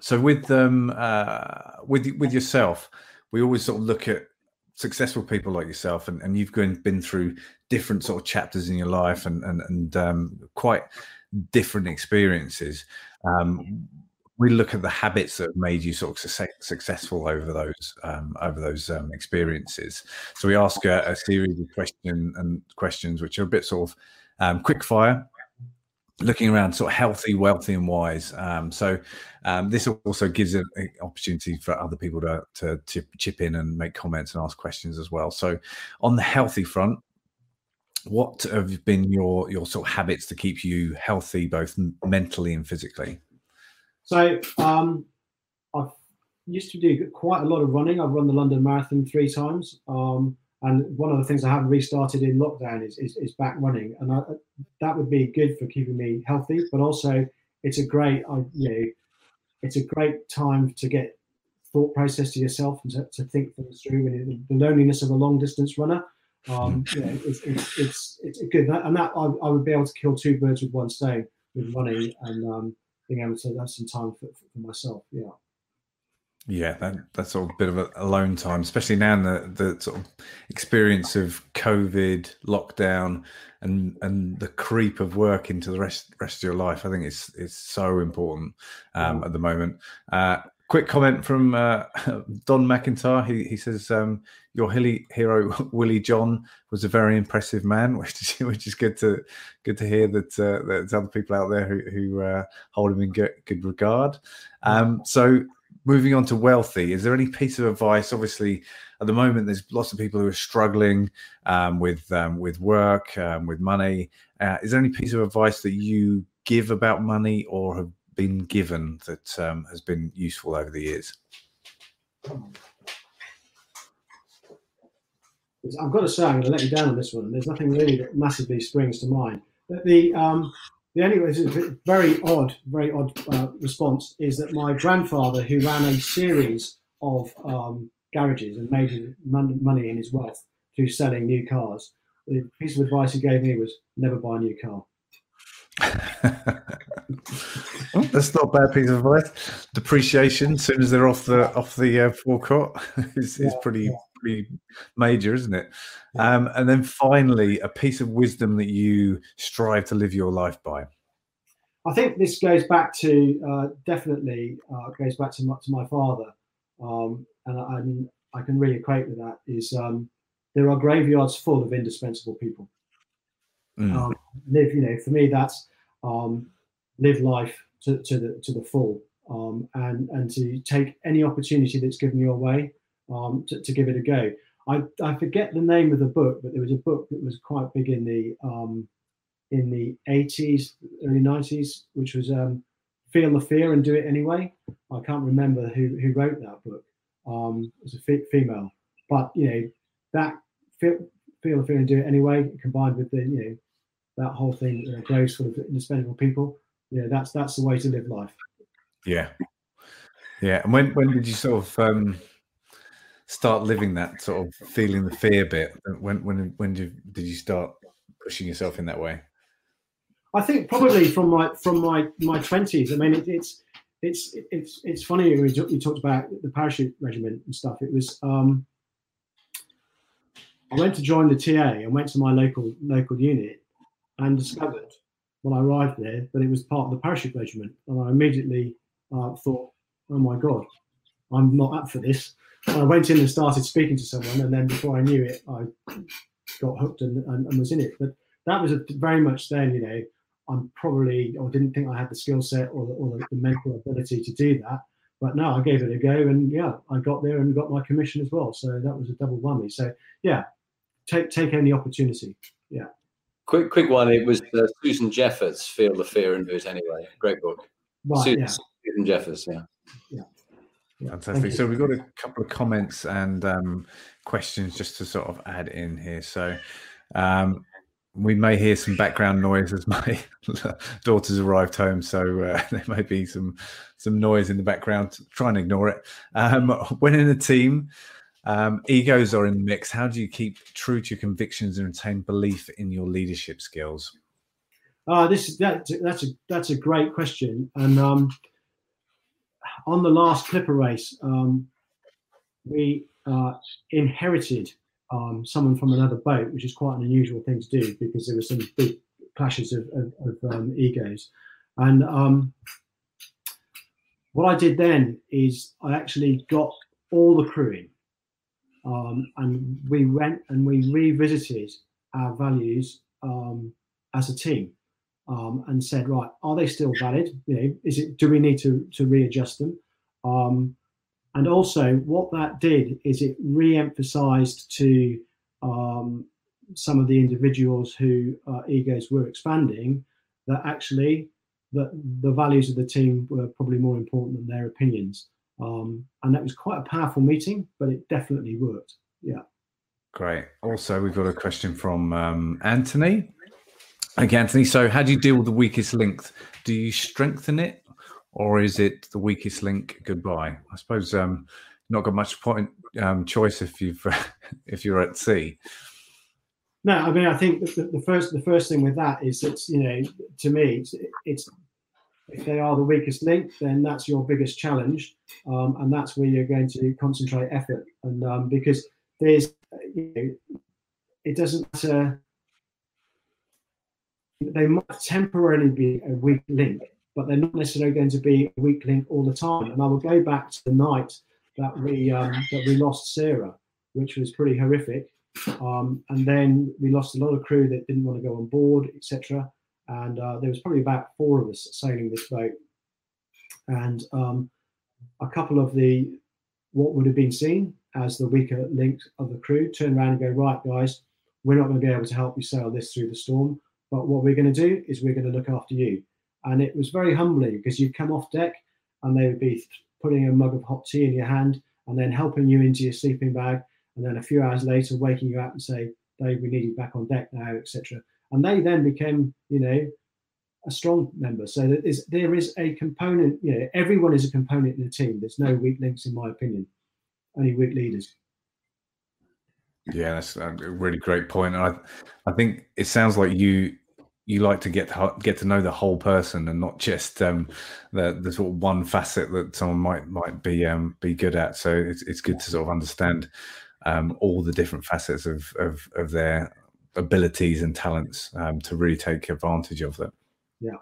So with um uh, with with yourself, we always sort of look at successful people like yourself, and, and you've been been through different sort of chapters in your life, and and and um, quite different experiences. Um, we look at the habits that have made you sort of successful over those um, over those um, experiences. So we ask a, a, series of question and questions which are a bit sort of um, quick fire, looking around sort of healthy, wealthy, and wise. Um, so um, this also gives an opportunity for other people to, to, to chip in and make comments and ask questions as well. So on the healthy front, what have been your your sort of habits to keep you healthy, both mentally and physically? So um, I used to do quite a lot of running. I've run the London Marathon three times. Um, and one of the things I haven't restarted in lockdown is, is, is back running, and I, that would be good for keeping me healthy. But also, it's a great, I, you know, it's a great time to get thought process to yourself and to, to think things through. And the loneliness of a long distance runner, um, you know, it's, it's, it's, it's good. And that I, I, would be able to kill two birds with one stone with running and um, being able to have some time for, for myself. Yeah. Yeah, that, that's sort of a bit of a alone time, especially now in the, the sort of experience of COVID, lockdown, and and the creep of work into the rest rest of your life. I think it's it's so important um, at the moment. Uh, quick comment from uh, Don McIntyre. He, he says um, your hilly hero Willie John was a very impressive man, which is which is good to good to hear that uh, there's other people out there who, who uh, hold him in good, good regard. Um, so moving on to wealthy, is there any piece of advice? Obviously, at the moment, there's lots of people who are struggling um, with um, with work, um, with money. Uh, is there any piece of advice that you give about money or have been given that um, has been useful over the years? I've got to say, I'm going to let you down on this one. There's nothing really that massively springs to mind. But the um, the only is a very odd, very odd uh, response is that my grandfather, who ran a series of um, garages and made money in his wealth through selling new cars, the piece of advice he gave me was never buy a new car. that's not a bad piece of advice. Depreciation, as soon as they're off the off the uh, forecourt, is, is pretty yeah. Pretty major, isn't it? Um, and then finally, a piece of wisdom that you strive to live your life by. I think this goes back to uh, definitely uh, goes back to my, to my father, um, and I, I, mean I can really equate with that. Is um, there are graveyards full of indispensable people. Mm. Um, live, you know, for me that's um, live life to, to, the to the full, um, and and to take any opportunity that's given your away um, to, to give it a go. I, I forget the name of the book, but there was a book that was quite big in the um, in the 80s, early 90s, which was um, Feel the Fear and Do It Anyway. I can't remember who, who wrote that book. Um, it was a f- female, but you know that feel, feel the fear and do it anyway, combined with the you know that whole thing you know, grows full of indispensable people. Yeah, that's that's the way to live life. Yeah, yeah. And when when did you sort of um, start living that sort of feeling the fear bit? When when when did you, did you start pushing yourself in that way? I think probably from my from my my twenties. I mean, it, it's it's it's it's funny you talked about the parachute regiment and stuff. It was um, I went to join the TA and went to my local local unit and discovered when I arrived there that it was part of the parachute regiment, and I immediately uh, thought, "Oh my god, I'm not up for this." I went in and started speaking to someone, and then before I knew it, I got hooked and, and, and was in it. But that was a, very much then, you know, I'm probably or didn't think I had the skill set or, the, or the, the mental ability to do that. but no, I gave it a go, and yeah, I got there and got my commission as well. So that was a double whammy. So yeah, take take any opportunity. Yeah. Quick, quick one. It was uh, Susan Jeffers, "Feel the Fear and Do It Anyway." Great book. Right, Susan, yeah. Susan Jeffers. Yeah. yeah. Fantastic. So we've got a couple of comments and um, questions just to sort of add in here. So um, we may hear some background noise as my daughter's arrived home, so uh, there may be some some noise in the background. Try and ignore it. Um, when in a team, um, egos are in the mix. How do you keep true to your convictions and retain belief in your leadership skills? Uh, this that that's a that's a great question. And um, on the last Clipper race, um, we uh, inherited um, someone from another boat, which is quite an unusual thing to do because there were some big clashes of, of, of um, egos. And um, what I did then is I actually got all the crew in, um, and we went and we revisited our values um, as a team um, and said, right, are they still valid? You know, is it? Do we need to to readjust them? Um, and also, what that did is it re-emphasized to um, some of the individuals who uh, egos were expanding that actually that the values of the team were probably more important than their opinions. Um, and that was quite a powerful meeting, but it definitely worked. Yeah. Great. Also, we've got a question from um, Anthony. Okay, Anthony. So, how do you deal with the weakest link? Do you strengthen it, or is it the weakest link? Goodbye. I suppose um, not got much point um, choice if you've if you're at sea. No, I mean, I think the, the first the first thing with that is that you know, to me, it's, it's if they are the weakest link, then that's your biggest challenge, um, and that's where you're going to concentrate effort. And um, because there's, you know, it doesn't matter. They might temporarily be a weak link, but they're not necessarily going to be a weak link all the time. And I will go back to the night that we um, that we lost Sarah, which was pretty horrific. Um, and then we lost a lot of crew that didn't want to go on board, etc. And uh, there was probably about four of us sailing this boat, and um, a couple of the what would have been seen as the weaker links of the crew turn around and go, right, guys, we're not going to be able to help you sail this through the storm, but what we're going to do is we're going to look after you. And it was very humbling because you'd come off deck and they would be putting a mug of hot tea in your hand and then helping you into your sleeping bag and then a few hours later waking you up and say, Dave, we need you back on deck now, etc. And they then became, you know, a strong member. So there is, there is a component, you know, everyone is a component in the team. There's no weak links, in my opinion, only weak leaders. Yeah, that's a really great point. And I, I think it sounds like you you like to get to, get to know the whole person and not just um, the the sort of one facet that someone might might be um, be good at. So it's it's good to sort of understand um, all the different facets of of, of their abilities and talents um, to really take advantage of them. Yeah.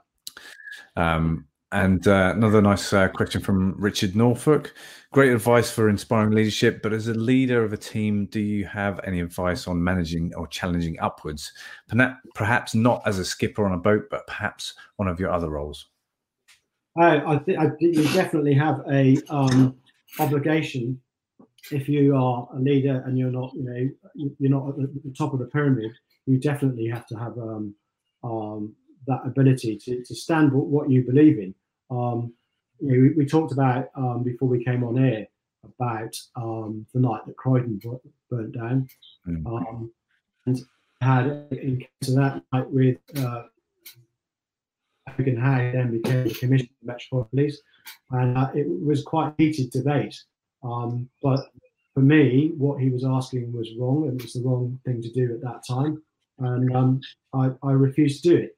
And uh, another nice uh, question from Richard Norfolk. Great advice for inspiring leadership, but as a leader of a team, do you have any advice on managing or challenging upwards? Perhaps not as a skipper on a boat, but perhaps one of your other roles. I, I think you definitely have a um, obligation if you are a leader and you're not, you know, you're not at the top of the pyramid. You definitely have to have um, um, that ability to, to stand what you believe in. Um, you know, we, we, talked about um, before we came on air about um, the night that Croydon burnt down, mm. and had in case of that night with uh, Hogan Howe then became the Commissioner of Metropolitan Police, and uh, it was quite heated debate. Um, but for me, what he was asking was wrong, and it was the wrong thing to do at that time, and um, I, I refused to do it.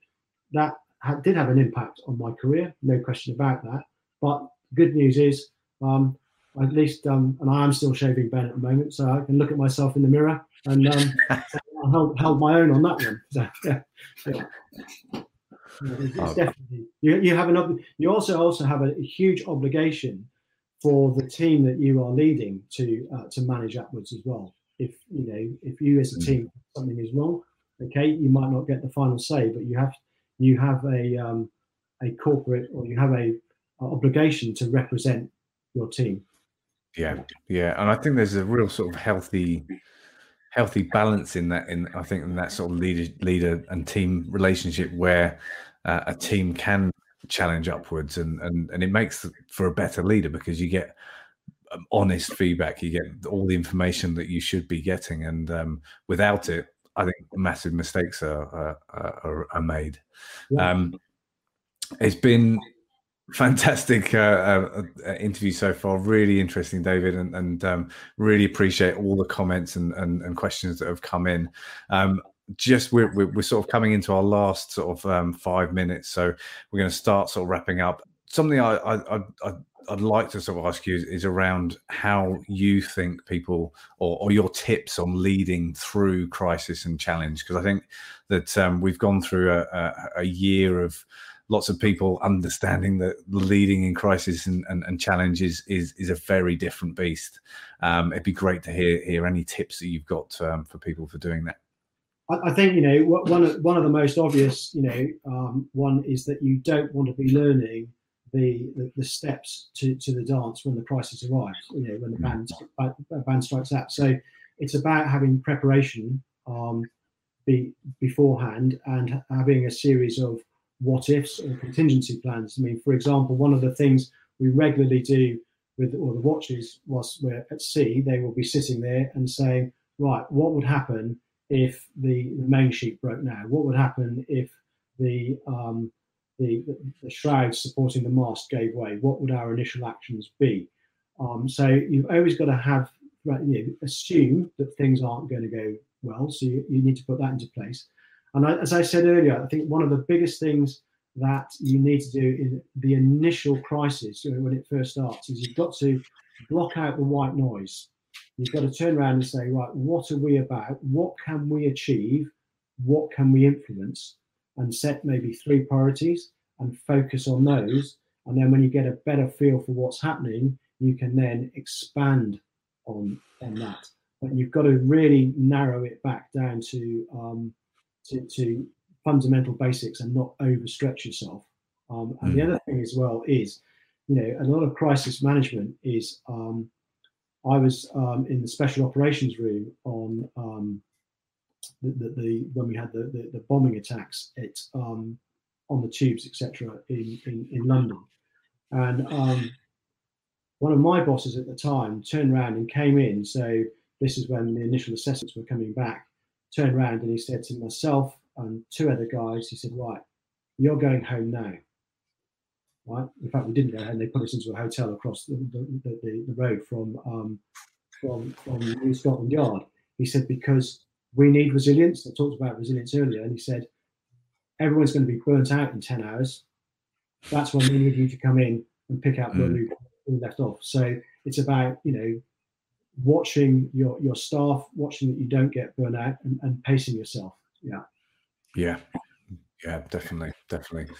That did have an impact on my career, no question about that. But good news is, um, at least, um, and I am still shaving Ben at the moment, so I can look at myself in the mirror and um, held, held, my own on that one. So, yeah, yeah. It's, it's definitely you, you have an you also also have a, huge obligation for the team that you are leading to uh, to manage upwards as well. If you know if you as a team something is wrong, okay, you might not get the final say, but you have you have a um, a corporate or you have a, a, obligation to represent your team. Yeah, yeah, and I think there's a real sort of healthy, healthy balance in that. In I think in that sort of leader, leader and team relationship where uh, a team can challenge upwards, and and and it makes for a better leader because you get um, honest feedback, you get all the information that you should be getting, and um, without it, I think massive mistakes are are, are made. Yeah. Um, it's been fantastic uh, uh, uh, interview so far. Really interesting, David, and, and um, really appreciate all the comments and, and, and, questions that have come in. Um, just we're, we're, we're, sort of coming into our last sort of um, five minutes, so we're going to start sort of wrapping up. Something I, I, I, I'd like to sort of ask you is around how you think people or, or your tips on leading through crisis and challenge because I think that um, we've gone through a, a, a year of lots of people understanding that leading in crisis and, and, and challenge is, is, is a very different beast. Um, it'd be great to hear hear any tips that you've got um, for people for doing that. I, think you know one of one of the most obvious, you know, um, one is that you don't want to be learning the, the, the steps to, to the dance when the crisis arrives. You know, when the band band strikes out. So it's about having preparation um, be, beforehand and having a series of what ifs or contingency plans. I mean, for example, one of the things we regularly do with all the watches whilst we're at sea, they will be sitting there and saying, right, what would happen if the, the main sheet broke now? What would happen if the, um, the, the, shrouds supporting the mast gave way? What would our initial actions be? Um, so you've always got to have, you know, assume that things aren't going to go well. So you, you need to put that into place. And I, as I said earlier, I think one of the biggest things that you need to do in the initial crisis when it first starts is you've got to block out the white noise. You've got to turn around and say, right, what are we about? What can we achieve? What can we influence? And set maybe three priorities and focus on those. And then when you get a better feel for what's happening, you can then expand on on that. But you've got to really narrow it back down to um, to, to fundamental basics and not overstretch yourself. Um, and mm. the other thing as well is, you know, a lot of crisis management is. Um, I was um, in the special operations room on um, the, the, when we had the, the, the bombing attacks at um, on the tubes, etc., in, in, in London, and um, one of my bosses at the time turned around and came in. So this is when the initial assessments were coming back, turned around and he said to myself and two other guys, he said, Right, you're going home now. Right. In fact, we didn't go home. They put us into a hotel across the, the, the, the road from, um, from, from New Scotland Yard. He said, Because we need resilience. I talked about resilience earlier. And he said, Everyone's going to be burnt out in 10 hours. That's when we need you to come in and pick up where mm. we left off. So it's about, you know, watching your your staff, watching that you don't get burnt out, and, and pacing yourself. Yeah. Yeah. Yeah, definitely, definitely.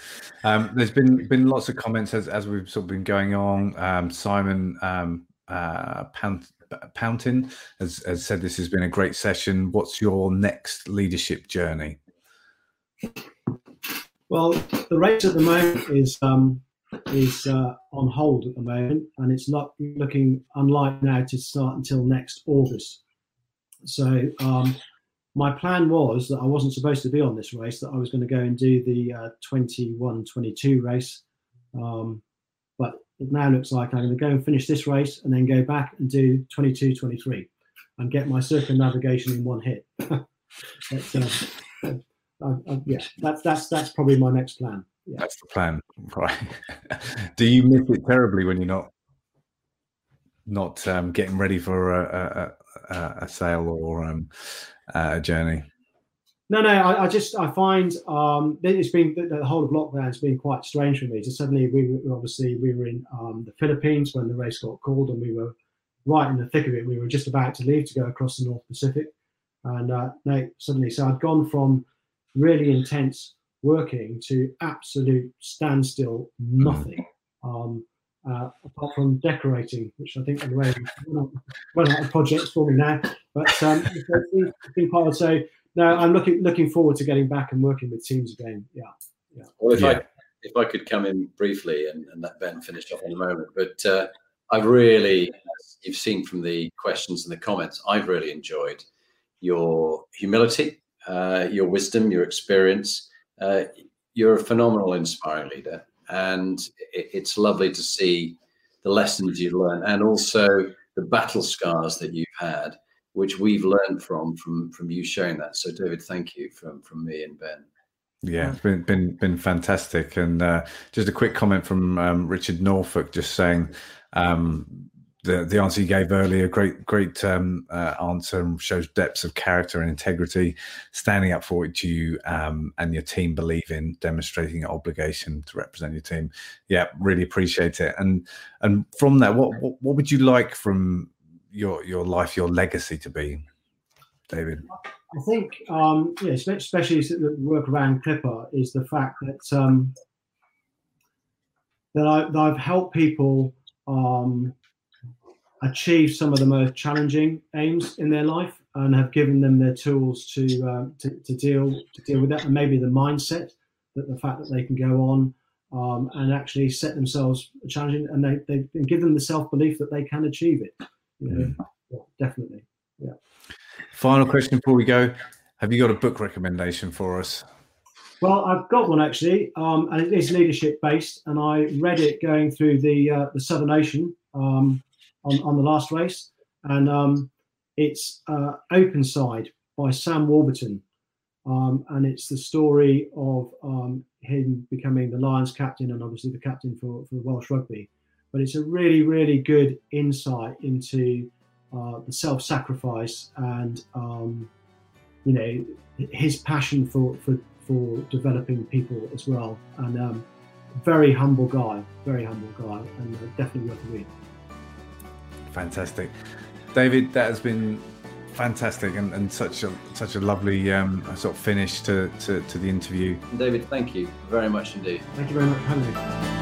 Um, there's been been lots of comments as, as we've sort of been going on. Um, Simon um, uh, Pountin has, has said this has been a great session. What's your next leadership journey? Well, the race at the moment is um, is uh, on hold at the moment, and it's not looking unlike now to start until next August. So um, my plan was that I wasn't supposed to be on this race; that I was going to go and do the uh, 21-22 race. Um, it now looks like I'm going to go and finish this race and then go back and do 22-23 and get my circumnavigation in one hit. but, uh, yeah, that's that's that's probably my next plan. Yeah. That's the plan, right? Do you miss it terribly when you're not not um, getting ready for a, a, a sail or um, a journey? No, no. I, I just I find um, it's been the, the, whole of lockdown has been quite strange for me. So suddenly we were obviously we were in um, the Philippines when the race got called, and we were right in the thick of it. We were just about to leave to go across the North Pacific, and uh, no, suddenly so I'd gone from really intense working to absolute standstill, nothing. Um, uh, apart from decorating, which I think anyway, run out of projects for me now. But um, it's been part of so. No, I'm looking looking forward to getting back and working with teams again. Yeah, yeah. Well, if yeah. I if I could come in briefly and, and let Ben finish off in a moment, but uh, I've really, you've seen from the questions and the comments, I've really enjoyed your humility, uh, your wisdom, your experience. Uh, you're a phenomenal, inspiring leader, and it, it's lovely to see the lessons you've learned and also the battle scars that you've had, which we've learned from from from you sharing that. So, David, thank you from from me and Ben. Yeah, it's been been been fantastic. And uh, just a quick comment from um, Richard Norfolk, just saying um, the the answer you gave earlier, great great um, uh, answer, and shows depths of character and integrity, standing up for what you um, and your team believe in, demonstrating an obligation to represent your team. Yeah, really appreciate it. And and from that, what what, what would you like from your your life, your legacy to be, David? I think, um, yeah, especially the work around Clipper is the fact that um, that, I, that I've helped people um, achieve some of the most challenging aims in their life and have given them their tools to, uh, to, to, deal to deal with that and maybe the mindset that the fact that they can go on um, and actually set themselves challenging and they, they give them the self-belief that they can achieve it you know? mm. yeah, definitely. Yeah. Final question before we go. Have you got a book recommendation for us? Well, I've got one actually, um, and it is leadership based, and I read it going through the uh, the Southern Ocean um, on, on the last race, and um, it's uh, Open Side by Sam Warburton, um, and it's the story of um, him becoming the Lions captain and obviously the captain for, for Welsh rugby. But it's a really, really good insight into uh, the self-sacrifice and um, you know his passion for for for developing people as well. And um, very humble guy, very humble guy, and uh, definitely worth a read. Fantastic, David. That has been fantastic and, and such a such a lovely um, sort of finish to, to, to the interview. David, thank you very much indeed. Thank you very much for